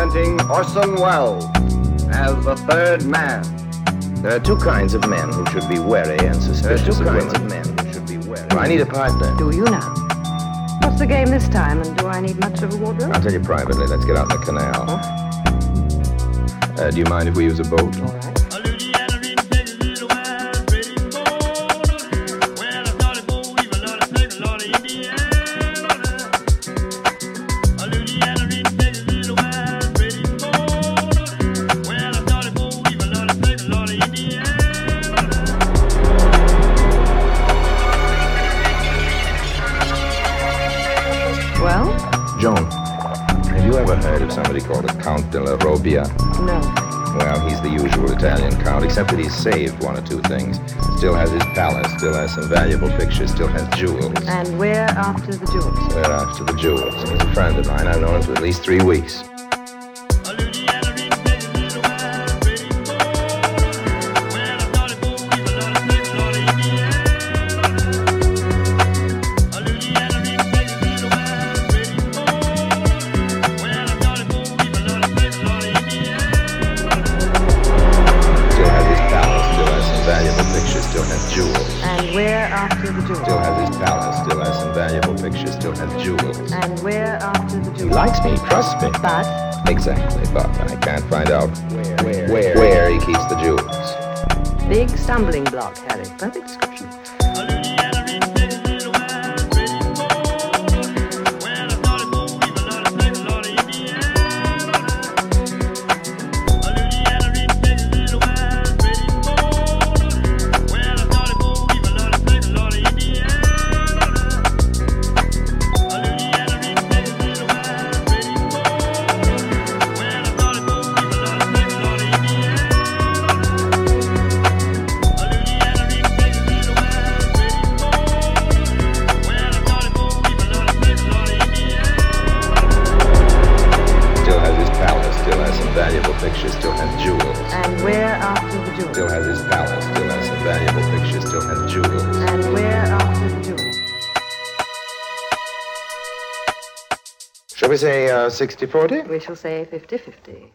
presenting Orson Welles as the third man. There are two kinds of men who should be wary and There are suspicious two of kinds women. of men who should be wary. I need a partner. Do you now? What's the game this time, and do I need much of a wardrobe? I'll tell you privately. Let's get out in the canal. Uh, do you mind if we use a boat? Joan, have you ever heard of somebody called the Count de la Robbia? no. Well, he's the usual Italian count, except that he's saved one or two things. Still has his palace, still has some valuable pictures, still has jewels. And we're after the jewels. We're after the jewels. He's a friend of mine. I've known him for at least three weeks. After the Still has his palace, still has some valuable pictures, still has jewels. And we're after the jewels. He likes me, trust me. But Exactly, but I can't find out where, where, where he keeps the jewels. big stumbling block, Harry. Perfect description. And we're after the jewels. Still has his palace, still has some valuable pictures, still has jewels. And we're after the jewels. Shall we say uh, 60 40? We shall say 50-50.